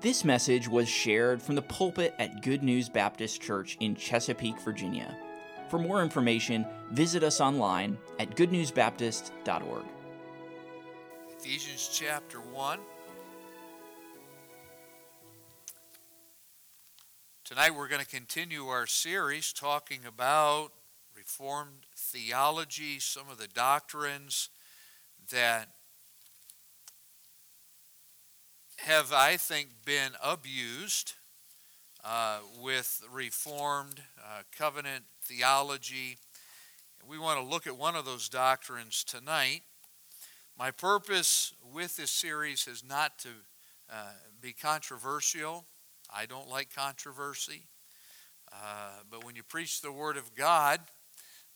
This message was shared from the pulpit at Good News Baptist Church in Chesapeake, Virginia. For more information, visit us online at goodnewsbaptist.org. Ephesians chapter 1. Tonight we're going to continue our series talking about Reformed theology, some of the doctrines that have, I think, been abused uh, with Reformed uh, covenant theology. We want to look at one of those doctrines tonight. My purpose with this series is not to uh, be controversial. I don't like controversy. Uh, but when you preach the Word of God,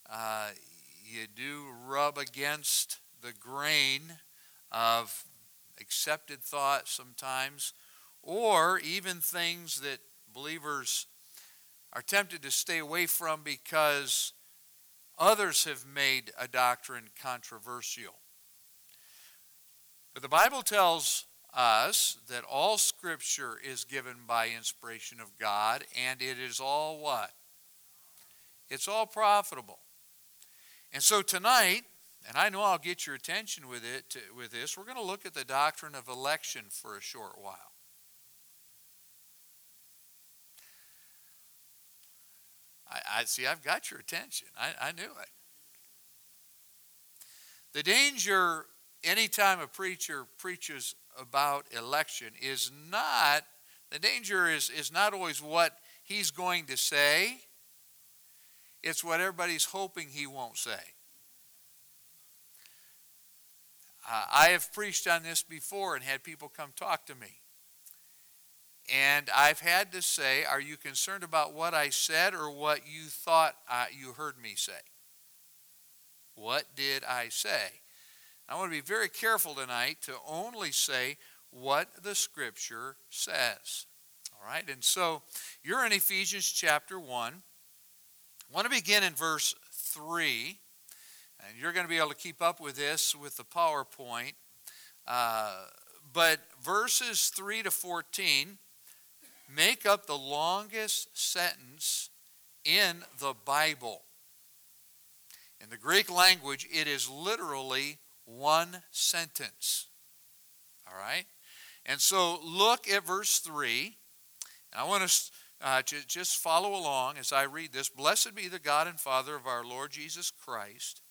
uh, you do rub against the grain of accepted thought sometimes, or even things that believers are tempted to stay away from because others have made a doctrine controversial. But the Bible tells us that all Scripture is given by inspiration of God, and it is all what? It's all profitable. And so tonight, and I know I'll get your attention with it to, with this. We're going to look at the doctrine of election for a short while. I, I see. I've got your attention. I, I knew it. The danger anytime a preacher preaches about election is not the danger is, is not always what he's going to say it's what everybody's hoping he won't say Uh, I have preached on this before and had people come talk to me. And I've had to say, Are you concerned about what I said or what you thought uh, you heard me say? What did I say? I want to be very careful tonight to only say what the Scripture says. All right, and so you're in Ephesians chapter 1. I want to begin in verse 3. And you're going to be able to keep up with this with the PowerPoint. Uh, but verses 3 to 14 make up the longest sentence in the Bible. In the Greek language, it is literally one sentence. All right? And so look at verse 3. And I want to uh, just follow along as I read this. Blessed be the God and Father of our Lord Jesus Christ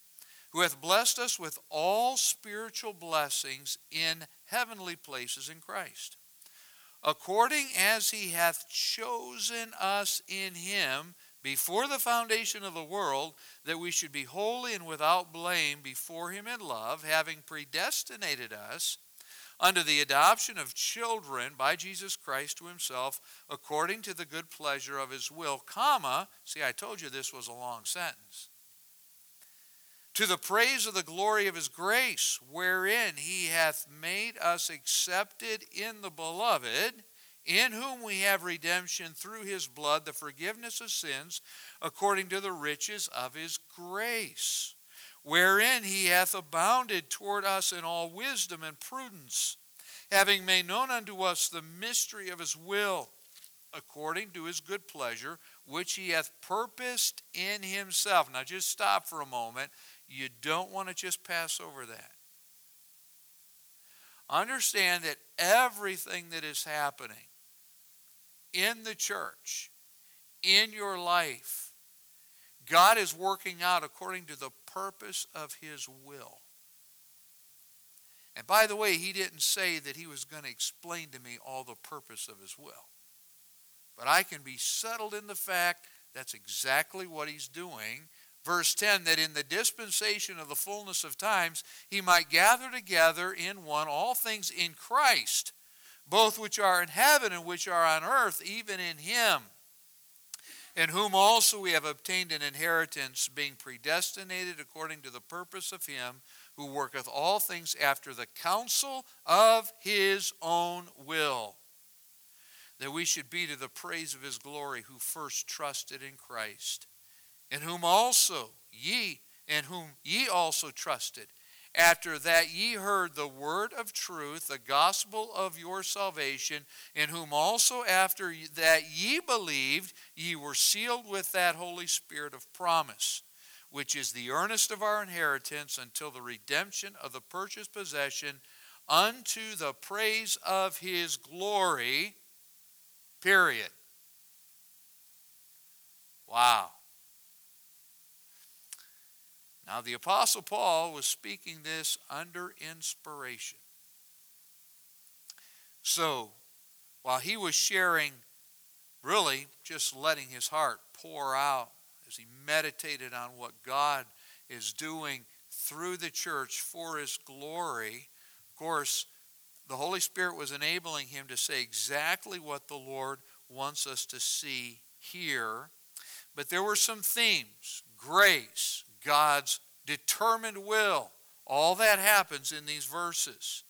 who hath blessed us with all spiritual blessings in heavenly places in Christ, according as he hath chosen us in him before the foundation of the world, that we should be holy and without blame before him in love, having predestinated us unto the adoption of children by Jesus Christ to himself, according to the good pleasure of his will, comma, see, I told you this was a long sentence to the praise of the glory of his grace, wherein he hath made us accepted in the beloved, in whom we have redemption through his blood, the forgiveness of sins, according to the riches of his grace, wherein he hath abounded toward us in all wisdom and prudence, having made known unto us the mystery of his will, according to his good pleasure, which he hath purposed in himself. Now just stop for a moment you don't want to just pass over that. Understand that everything that is happening in the church, in your life, God is working out according to the purpose of His will. And by the way, He didn't say that He was going to explain to me all the purpose of His will. But I can be settled in the fact that's exactly what He's doing verse 10 that in the dispensation of the fullness of times he might gather together in one all things in Christ, both which are in heaven and which are on earth, even in him, in whom also we have obtained an inheritance, being predestinated according to the purpose of him who worketh all things after the counsel of his own will. That we should be to the praise of his glory who first trusted in Christ in whom also ye, in whom ye also trusted, after that ye heard the word of truth, the gospel of your salvation, in whom also after that ye believed, ye were sealed with that Holy Spirit of promise, which is the earnest of our inheritance until the redemption of the purchased possession unto the praise of his glory. Period. Wow. Now, the Apostle Paul was speaking this under inspiration. So, while he was sharing, really just letting his heart pour out as he meditated on what God is doing through the church for his glory, of course, the Holy Spirit was enabling him to say exactly what the Lord wants us to see here. But there were some themes grace, God's determined will. All that happens in these verses.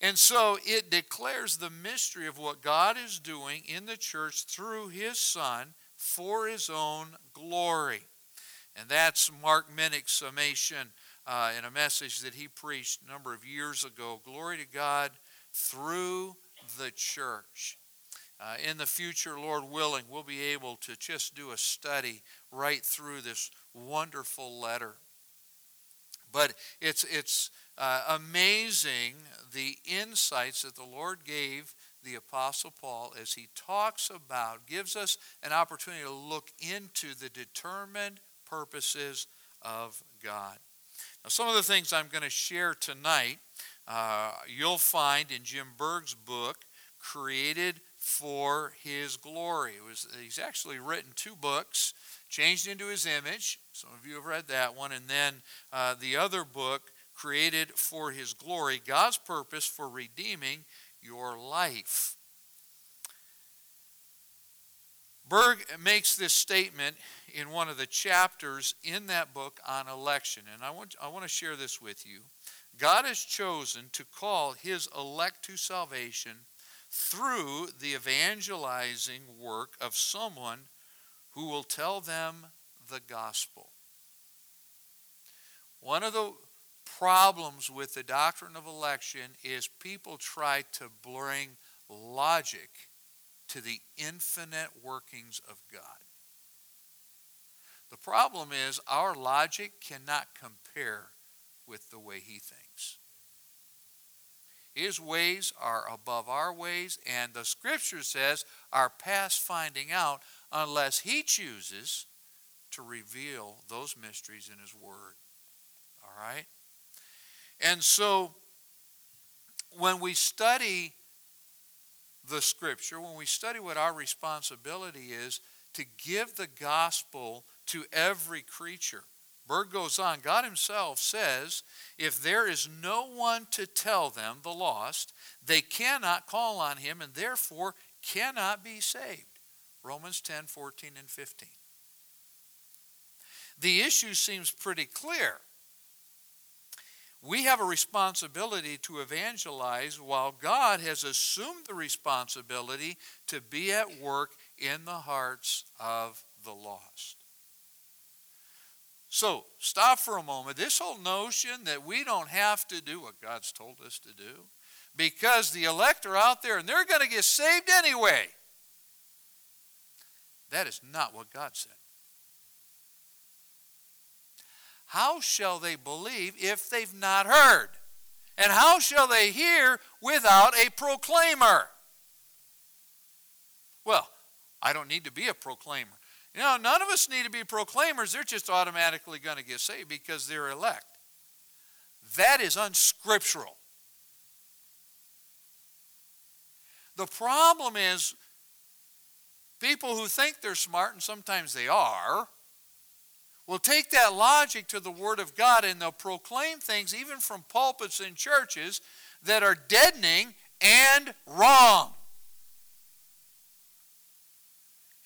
And so it declares the mystery of what God is doing in the church through his Son for his own glory. And that's Mark Minnick's summation uh, in a message that he preached a number of years ago. Glory to God through the church. Uh, in the future, Lord willing, we'll be able to just do a study right through this wonderful letter. But it's, it's uh, amazing the insights that the Lord gave the Apostle Paul as he talks about, gives us an opportunity to look into the determined purposes of God. Now, some of the things I'm going to share tonight, uh, you'll find in Jim Berg's book, Created for His Glory. Was, he's actually written two books, Changed into His Image. Some of you have read that one. And then uh, the other book, Created for His Glory God's Purpose for Redeeming Your Life. Berg makes this statement in one of the chapters in that book on election. And I want, I want to share this with you. God has chosen to call his elect to salvation through the evangelizing work of someone who will tell them the gospel. One of the problems with the doctrine of election is people try to bring logic to the infinite workings of God. The problem is our logic cannot compare with the way he thinks. His ways are above our ways, and the scripture says are past finding out unless he chooses to reveal those mysteries in his word. All right? And so when we study the scripture, when we study what our responsibility is to give the gospel to every creature. Berg goes on, God Himself says, if there is no one to tell them, the lost, they cannot call on Him and therefore cannot be saved. Romans 10 14 and 15. The issue seems pretty clear. We have a responsibility to evangelize while God has assumed the responsibility to be at work in the hearts of the lost. So, stop for a moment. This whole notion that we don't have to do what God's told us to do because the elect are out there and they're going to get saved anyway. That is not what God said. How shall they believe if they've not heard? And how shall they hear without a proclaimer? Well, I don't need to be a proclaimer. You know, none of us need to be proclaimers. They're just automatically going to get saved because they're elect. That is unscriptural. The problem is people who think they're smart, and sometimes they are, will take that logic to the Word of God and they'll proclaim things, even from pulpits in churches, that are deadening and wrong.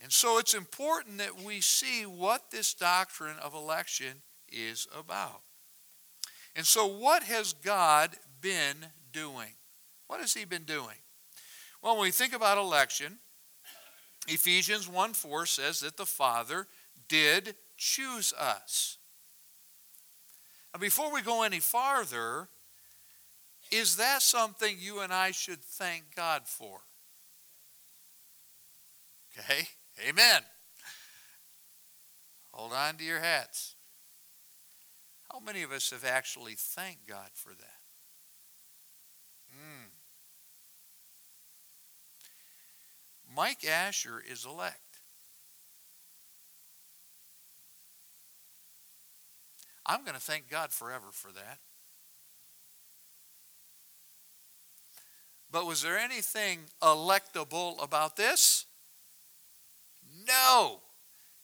And so it's important that we see what this doctrine of election is about. And so, what has God been doing? What has He been doing? Well, when we think about election, Ephesians 1 4 says that the Father did choose us. Now, before we go any farther, is that something you and I should thank God for? Okay? Amen. Hold on to your hats. How many of us have actually thanked God for that? Mm. Mike Ascher is elect. I'm going to thank God forever for that. But was there anything electable about this? No.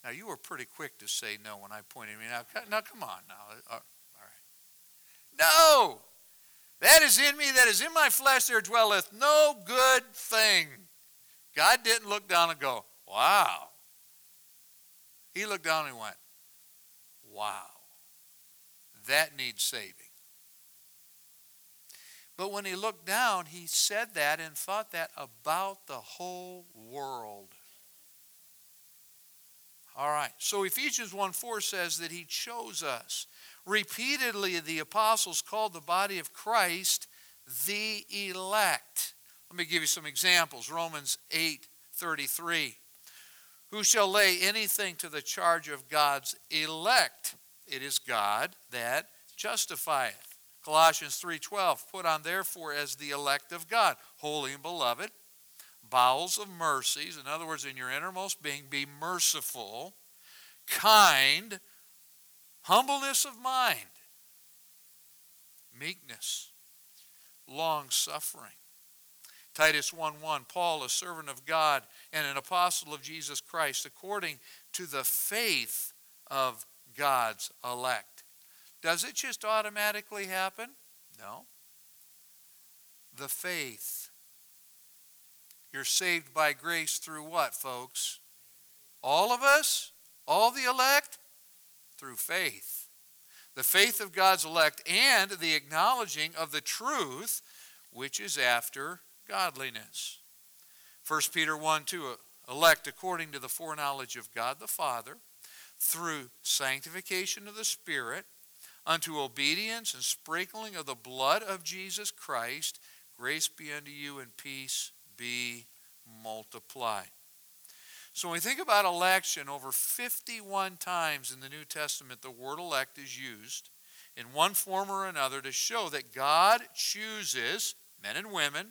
Now, you were pretty quick to say no when I pointed me out. Now, come on now. Uh, all right. No. That is in me, that is in my flesh, there dwelleth no good thing. God didn't look down and go, wow. He looked down and went, wow. That needs saving. But when he looked down, he said that and thought that about the whole world. All right. So Ephesians 1 4 says that he chose us. Repeatedly, the apostles called the body of Christ the elect. Let me give you some examples. Romans 8 33. Who shall lay anything to the charge of God's elect? It is God that justifieth. Colossians 3:12 Put on therefore as the elect of God, holy and beloved, bowels of mercies, in other words in your innermost being be merciful, kind, humbleness of mind, meekness, long suffering. Titus 1 1, Paul, a servant of God and an apostle of Jesus Christ, according to the faith of God's elect. Does it just automatically happen? No. The faith. You're saved by grace through what, folks? All of us? All the elect? Through faith. The faith of God's elect and the acknowledging of the truth which is after godliness. 1 Peter 1 2 elect according to the foreknowledge of God the Father through sanctification of the Spirit unto obedience and sprinkling of the blood of Jesus Christ, grace be unto you and peace be multiplied. So when we think about election, over 51 times in the New Testament, the word elect is used in one form or another to show that God chooses men and women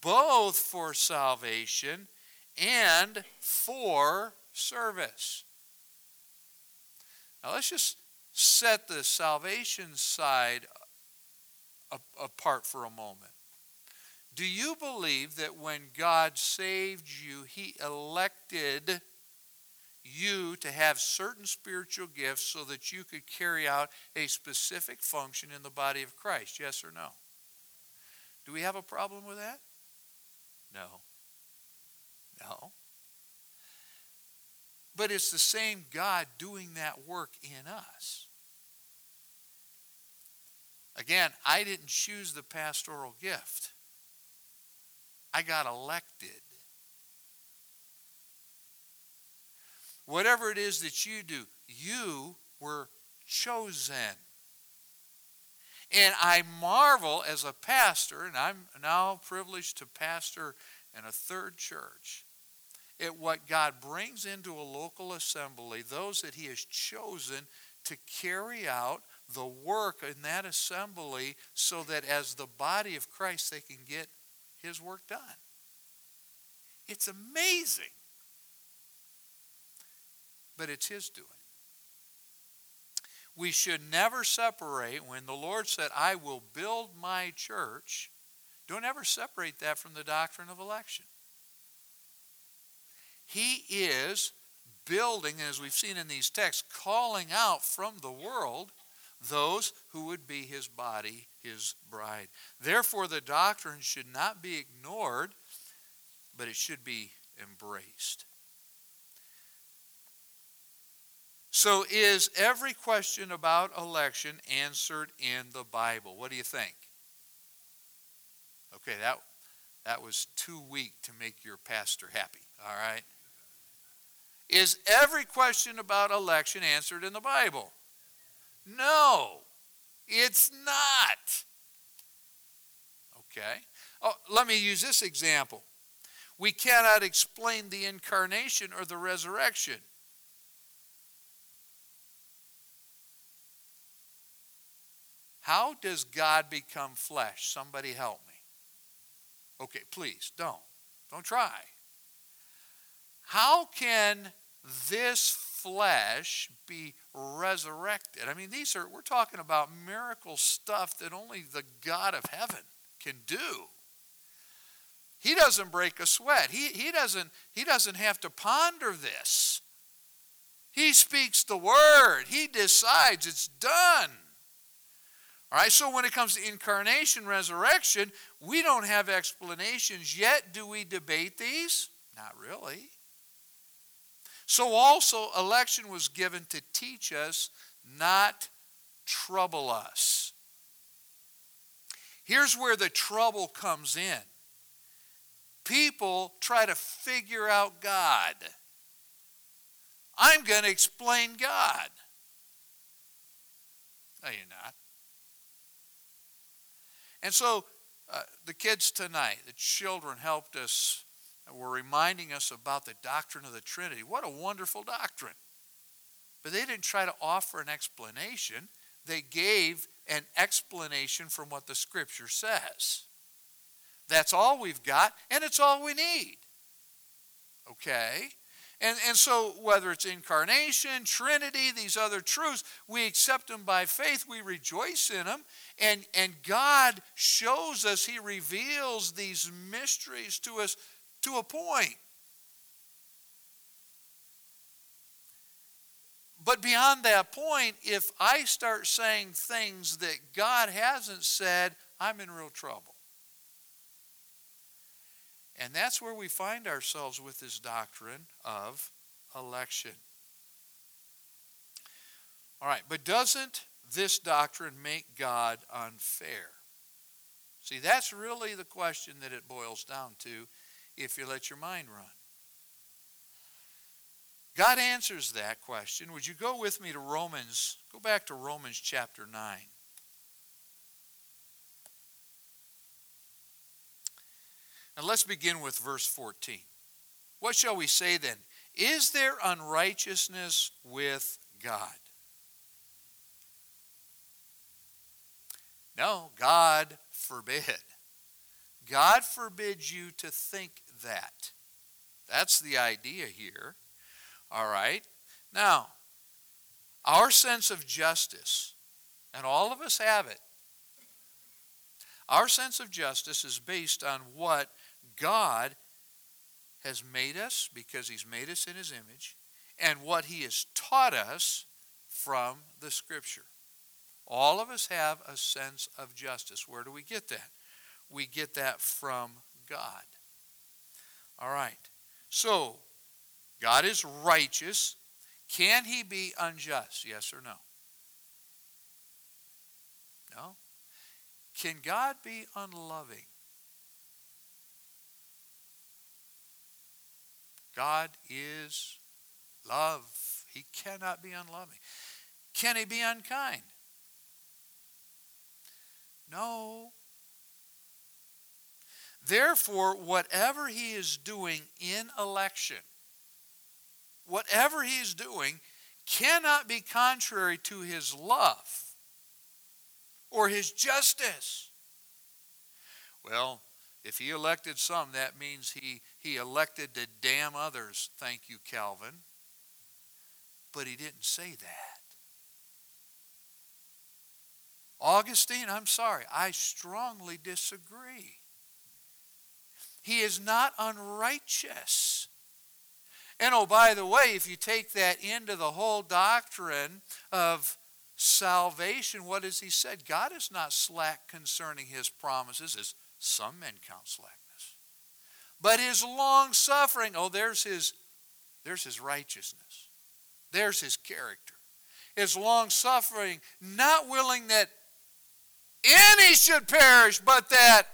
both for salvation and for service. Now let's just set the salvation side apart for a moment. Do you believe that when God saved you, He elected you to have certain spiritual gifts so that you could carry out a specific function in the body of Christ? Yes or no? Do we have a problem with that? No. No. But it's the same God doing that work in us. Again, I didn't choose the pastoral gift. I got elected. Whatever it is that you do, you were chosen. And I marvel as a pastor, and I'm now privileged to pastor in a third church at what God brings into a local assembly, those that He has chosen to carry out the work in that assembly so that as the body of Christ they can get His work done. It's amazing. But it's His doing. We should never separate when the Lord said, I will build my church. Don't ever separate that from the doctrine of election. He is building, as we've seen in these texts, calling out from the world those who would be his body, his bride. Therefore, the doctrine should not be ignored, but it should be embraced. So, is every question about election answered in the Bible? What do you think? Okay, that, that was too weak to make your pastor happy, all right? Is every question about election answered in the Bible? No. It's not. Okay? Oh, let me use this example. We cannot explain the incarnation or the resurrection. How does God become flesh? Somebody help me. Okay, please, don't. Don't try. How can this flesh be resurrected? I mean, these are, we're talking about miracle stuff that only the God of heaven can do. He doesn't break a sweat. He, he, doesn't, he doesn't have to ponder this. He speaks the word. He decides it's done. All right, so when it comes to incarnation, resurrection, we don't have explanations yet. Do we debate these? Not really. So, also, election was given to teach us, not trouble us. Here's where the trouble comes in people try to figure out God. I'm going to explain God. No, you're not. And so uh, the kids tonight, the children helped us, were reminding us about the doctrine of the Trinity. What a wonderful doctrine. But they didn't try to offer an explanation, they gave an explanation from what the Scripture says. That's all we've got, and it's all we need. Okay? And, and so, whether it's incarnation, Trinity, these other truths, we accept them by faith, we rejoice in them, and, and God shows us, He reveals these mysteries to us to a point. But beyond that point, if I start saying things that God hasn't said, I'm in real trouble. And that's where we find ourselves with this doctrine of election. All right, but doesn't this doctrine make God unfair? See, that's really the question that it boils down to if you let your mind run. God answers that question. Would you go with me to Romans? Go back to Romans chapter 9. And let's begin with verse 14. What shall we say then? Is there unrighteousness with God? No, God forbid. God forbids you to think that. That's the idea here. All right? Now, our sense of justice, and all of us have it, our sense of justice is based on what God has made us because He's made us in His image and what He has taught us from the Scripture. All of us have a sense of justice. Where do we get that? We get that from God. All right. So, God is righteous. Can He be unjust? Yes or no? No. Can God be unloving? God is love. He cannot be unloving. Can he be unkind? No. Therefore, whatever he is doing in election, whatever he is doing, cannot be contrary to his love or his justice. Well, if he elected some, that means he, he elected to damn others. Thank you, Calvin. But he didn't say that. Augustine, I'm sorry, I strongly disagree. He is not unrighteous. And oh, by the way, if you take that into the whole doctrine of salvation, what has he said? God is not slack concerning his promises, as some men count slackness. But his long suffering, oh, there's his, there's his righteousness. There's his character. His long suffering, not willing that any should perish, but that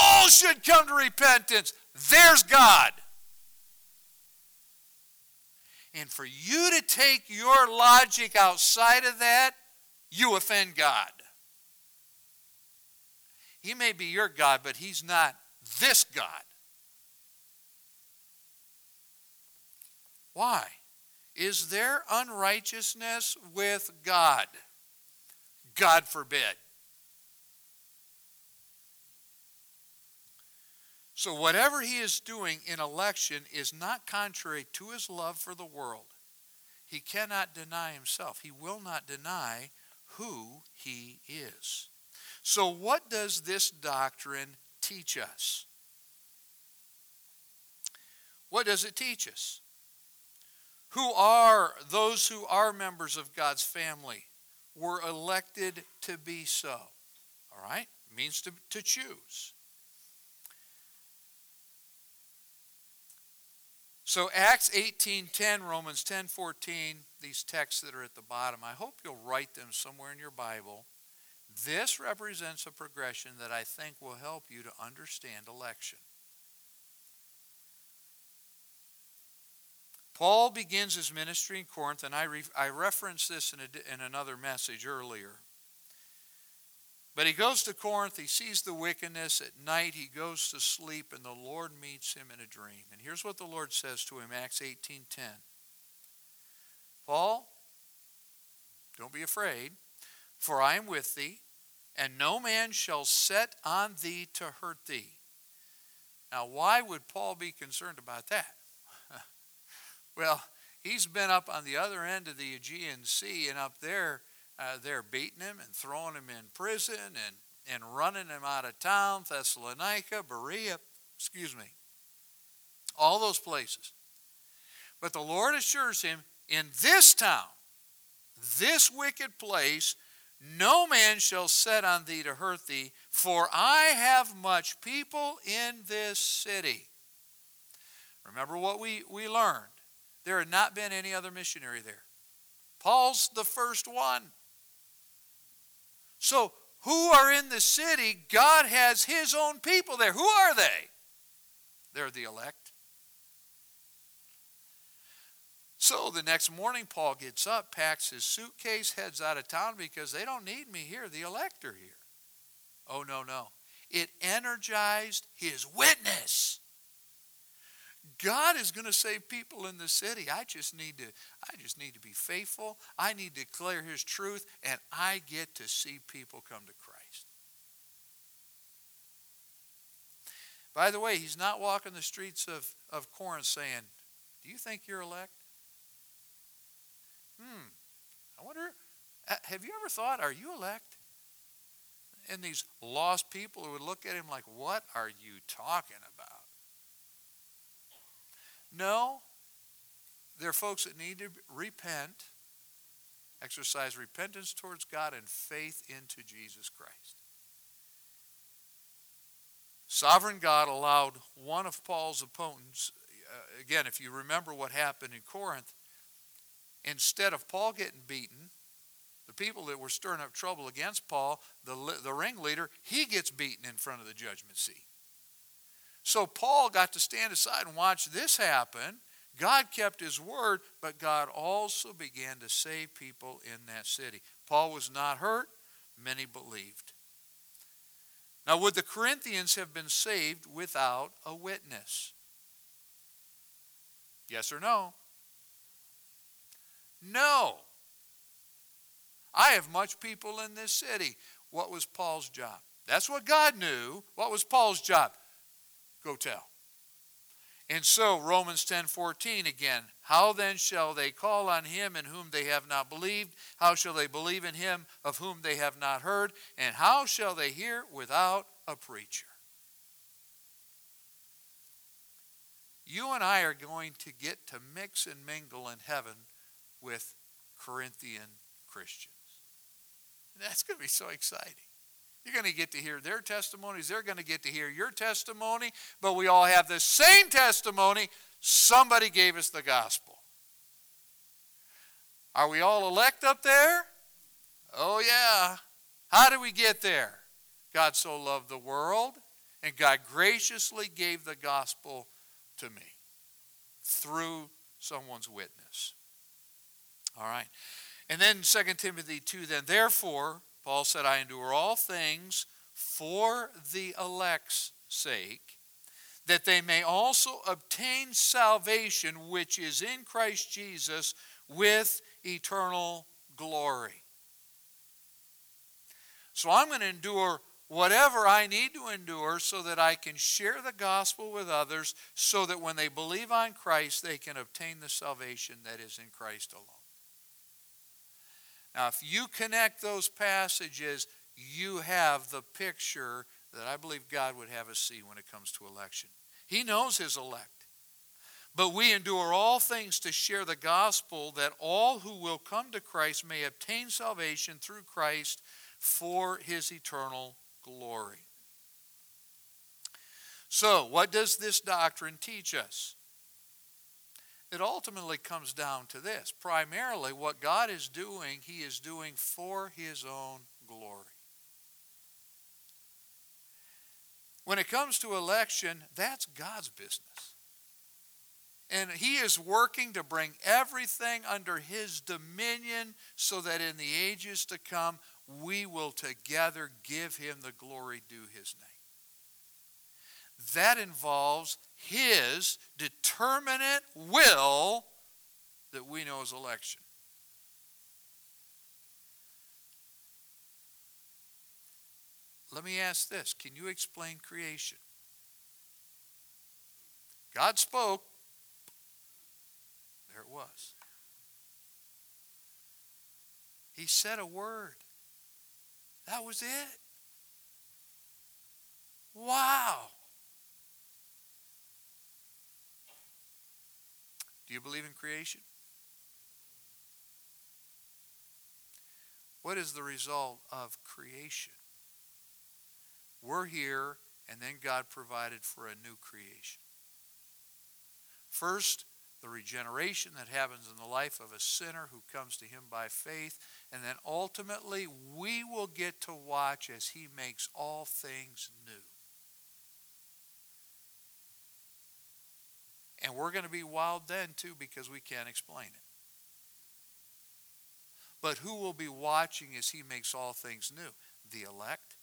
all should come to repentance. There's God. And for you to take your logic outside of that, you offend God. He may be your God, but he's not this God. Why? Is there unrighteousness with God? God forbid. So, whatever he is doing in election is not contrary to his love for the world. He cannot deny himself, he will not deny who he is. So, what does this doctrine teach us? What does it teach us? Who are those who are members of God's family were elected to be so? All right? Means to, to choose. So Acts 18:10, Romans 10:14, these texts that are at the bottom, I hope you'll write them somewhere in your Bible. This represents a progression that I think will help you to understand election. Paul begins his ministry in Corinth, and I, re- I referenced this in, a, in another message earlier. But he goes to Corinth, he sees the wickedness. At night, he goes to sleep, and the Lord meets him in a dream. And here's what the Lord says to him, Acts 18.10. Paul, don't be afraid, for I am with thee, and no man shall set on thee to hurt thee. Now, why would Paul be concerned about that? well, he's been up on the other end of the Aegean Sea, and up there, uh, they're beating him and throwing him in prison and, and running him out of town, Thessalonica, Berea, excuse me, all those places. But the Lord assures him, in this town, this wicked place, no man shall set on thee to hurt thee, for I have much people in this city. Remember what we, we learned. There had not been any other missionary there. Paul's the first one. So, who are in the city? God has his own people there. Who are they? They're the elect. So the next morning, Paul gets up, packs his suitcase, heads out of town because they don't need me here. The elect are here. Oh, no, no. It energized his witness. God is going to save people in the city. I just need to I just need to be faithful. I need to declare his truth and I get to see people come to Christ. By the way, he's not walking the streets of, of Corinth saying, Do you think you're elect? Hmm. I wonder, uh, have you ever thought, are you elect? And these lost people who would look at him like, What are you talking about? No, there are folks that need to repent, exercise repentance towards God, and faith into Jesus Christ. Sovereign God allowed one of Paul's opponents, uh, again, if you remember what happened in Corinth, instead of Paul getting beaten, the people that were stirring up trouble against Paul, the, the ringleader, he gets beaten in front of the judgment seat. So Paul got to stand aside and watch this happen. God kept his word, but God also began to save people in that city. Paul was not hurt, many believed. Now, would the Corinthians have been saved without a witness? Yes or no? No. I have much people in this city. What was Paul's job? That's what God knew. What was Paul's job? Go tell. And so, Romans 10 14 again. How then shall they call on him in whom they have not believed? How shall they believe in him of whom they have not heard? And how shall they hear without a preacher? You and I are going to get to mix and mingle in heaven with Corinthian Christians. That's going to be so exciting. You're going to get to hear their testimonies. They're going to get to hear your testimony. But we all have the same testimony. Somebody gave us the gospel. Are we all elect up there? Oh, yeah. How do we get there? God so loved the world, and God graciously gave the gospel to me through someone's witness. All right. And then 2 Timothy 2 then, therefore, Paul said, I endure all things for the elect's sake, that they may also obtain salvation which is in Christ Jesus with eternal glory. So I'm going to endure whatever I need to endure so that I can share the gospel with others so that when they believe on Christ, they can obtain the salvation that is in Christ alone. Now, if you connect those passages, you have the picture that I believe God would have us see when it comes to election. He knows His elect. But we endure all things to share the gospel that all who will come to Christ may obtain salvation through Christ for His eternal glory. So, what does this doctrine teach us? It ultimately comes down to this. Primarily, what God is doing, He is doing for His own glory. When it comes to election, that's God's business. And He is working to bring everything under His dominion so that in the ages to come, we will together give him the glory due his name. That involves his determinate will that we know as election. Let me ask this Can you explain creation? God spoke, there it was. He said a word. That was it. Wow. Do you believe in creation? What is the result of creation? We're here, and then God provided for a new creation. First, the regeneration that happens in the life of a sinner who comes to him by faith. And then ultimately, we will get to watch as he makes all things new. And we're going to be wild then, too, because we can't explain it. But who will be watching as he makes all things new? The elect.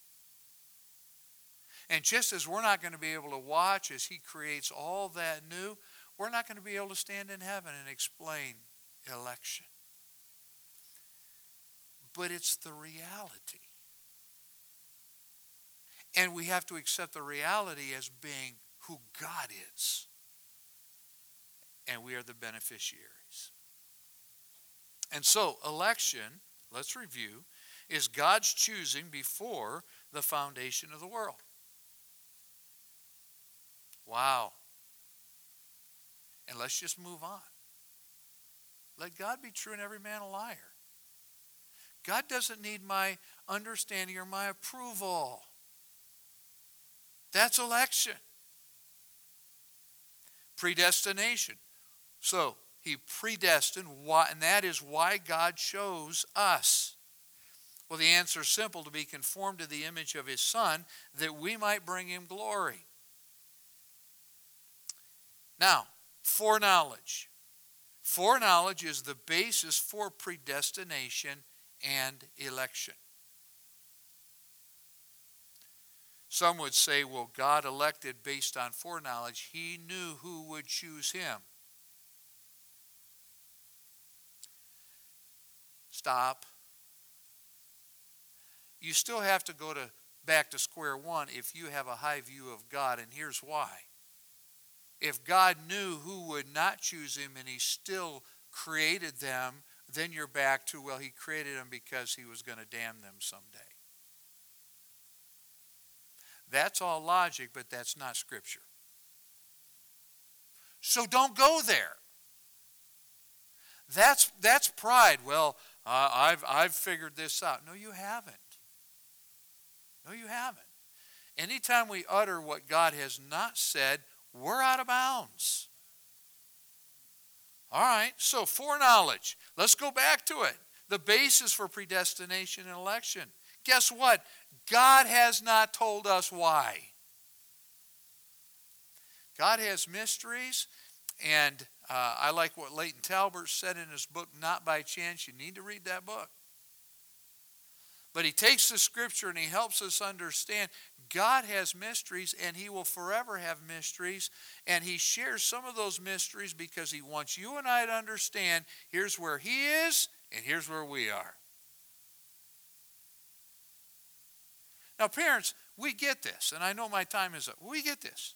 And just as we're not going to be able to watch as he creates all that new, we're not going to be able to stand in heaven and explain election. But it's the reality. And we have to accept the reality as being who God is. And we are the beneficiaries. And so, election, let's review, is God's choosing before the foundation of the world. Wow. And let's just move on. Let God be true and every man a liar. God doesn't need my understanding or my approval. That's election. Predestination. So, he predestined, why, and that is why God chose us. Well, the answer is simple to be conformed to the image of his Son, that we might bring him glory. Now, Foreknowledge. Foreknowledge is the basis for predestination and election. Some would say, well, God elected based on foreknowledge. He knew who would choose him. Stop. You still have to go to back to square one if you have a high view of God, and here's why if God knew who would not choose him and he still created them, then you're back to, well, he created them because he was going to damn them someday. That's all logic, but that's not scripture. So don't go there. That's, that's pride. Well, uh, I've, I've figured this out. No, you haven't. No, you haven't. Anytime we utter what God has not said, we're out of bounds. All right, so foreknowledge. Let's go back to it. The basis for predestination and election. Guess what? God has not told us why. God has mysteries, and uh, I like what Layton Talbert said in his book, Not by Chance. You need to read that book. But he takes the scripture and he helps us understand God has mysteries and he will forever have mysteries. And he shares some of those mysteries because he wants you and I to understand here's where he is and here's where we are. Now, parents, we get this, and I know my time is up. We get this.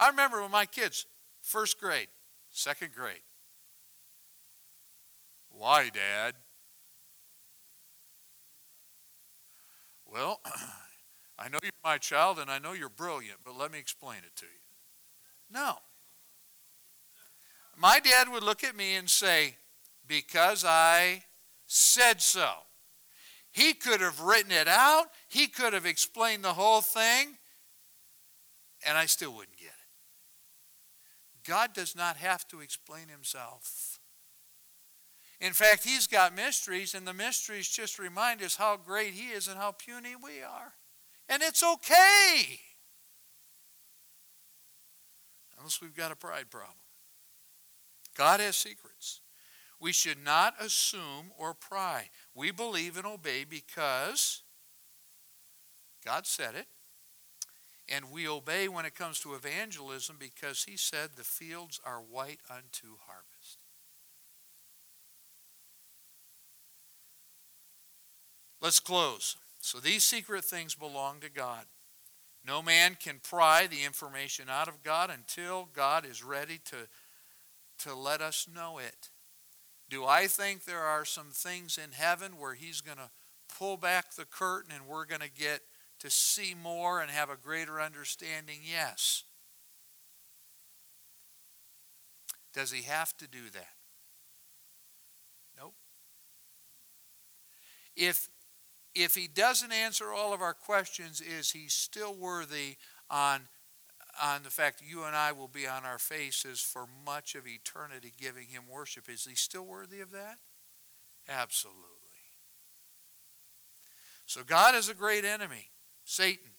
I remember when my kids, first grade, second grade. Why, Dad? Well, I know you're my child and I know you're brilliant, but let me explain it to you. No. My dad would look at me and say, Because I said so. He could have written it out, he could have explained the whole thing, and I still wouldn't. God does not have to explain himself. In fact, he's got mysteries, and the mysteries just remind us how great he is and how puny we are. And it's okay. Unless we've got a pride problem. God has secrets. We should not assume or pry. We believe and obey because God said it. And we obey when it comes to evangelism because he said the fields are white unto harvest. Let's close. So these secret things belong to God. No man can pry the information out of God until God is ready to, to let us know it. Do I think there are some things in heaven where He's going to pull back the curtain and we're going to get to see more and have a greater understanding? Yes. Does He have to do that? Nope. If if he doesn't answer all of our questions, is he still worthy on, on the fact that you and I will be on our faces for much of eternity giving him worship? Is he still worthy of that? Absolutely. So God is a great enemy, Satan,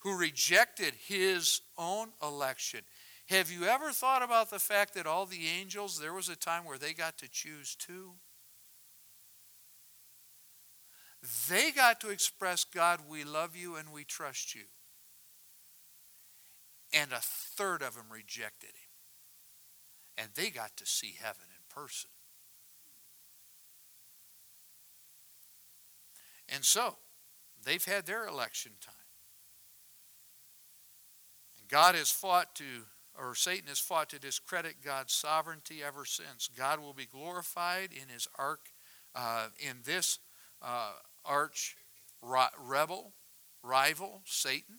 who rejected his own election. Have you ever thought about the fact that all the angels, there was a time where they got to choose too? They got to express, God, we love you and we trust you. And a third of them rejected him. And they got to see heaven in person. And so, they've had their election time. And God has fought to, or Satan has fought to discredit God's sovereignty ever since. God will be glorified in his ark, uh, in this uh, arch rebel, rival, Satan,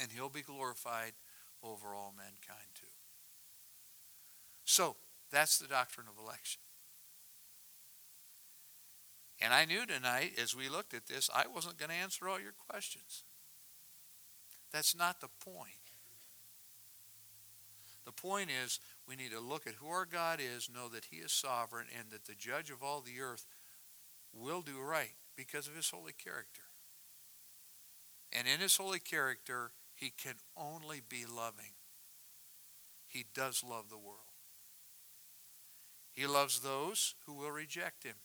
and he'll be glorified over all mankind too. So, that's the doctrine of election. And I knew tonight, as we looked at this, I wasn't going to answer all your questions. That's not the point. The point is, we need to look at who our God is, know that He is sovereign, and that the judge of all the earth will do right because of his holy character. And in his holy character, he can only be loving. He does love the world. He loves those who will reject him.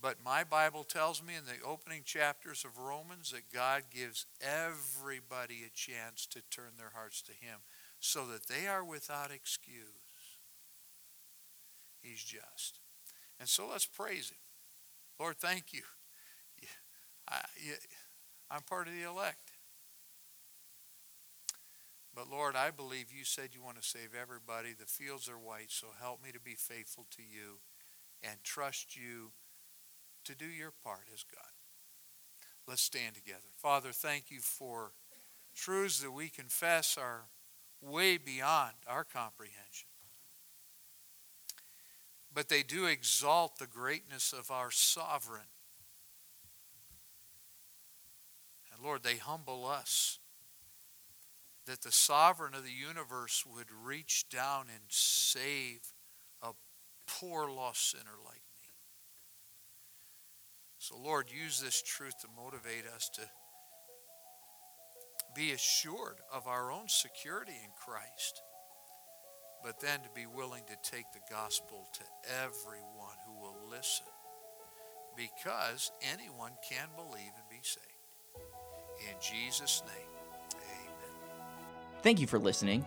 But my Bible tells me in the opening chapters of Romans that God gives everybody a chance to turn their hearts to him so that they are without excuse. He's just. And so let's praise him. Lord, thank you. I, I'm part of the elect. But Lord, I believe you said you want to save everybody. The fields are white, so help me to be faithful to you and trust you to do your part as God. Let's stand together. Father, thank you for truths that we confess are way beyond our comprehension but they do exalt the greatness of our sovereign. And Lord, they humble us that the sovereign of the universe would reach down and save a poor lost sinner like. So, Lord, use this truth to motivate us to be assured of our own security in Christ but then to be willing to take the gospel to everyone who will listen. because anyone can believe and be saved. In Jesus' name, amen. Thank you for listening.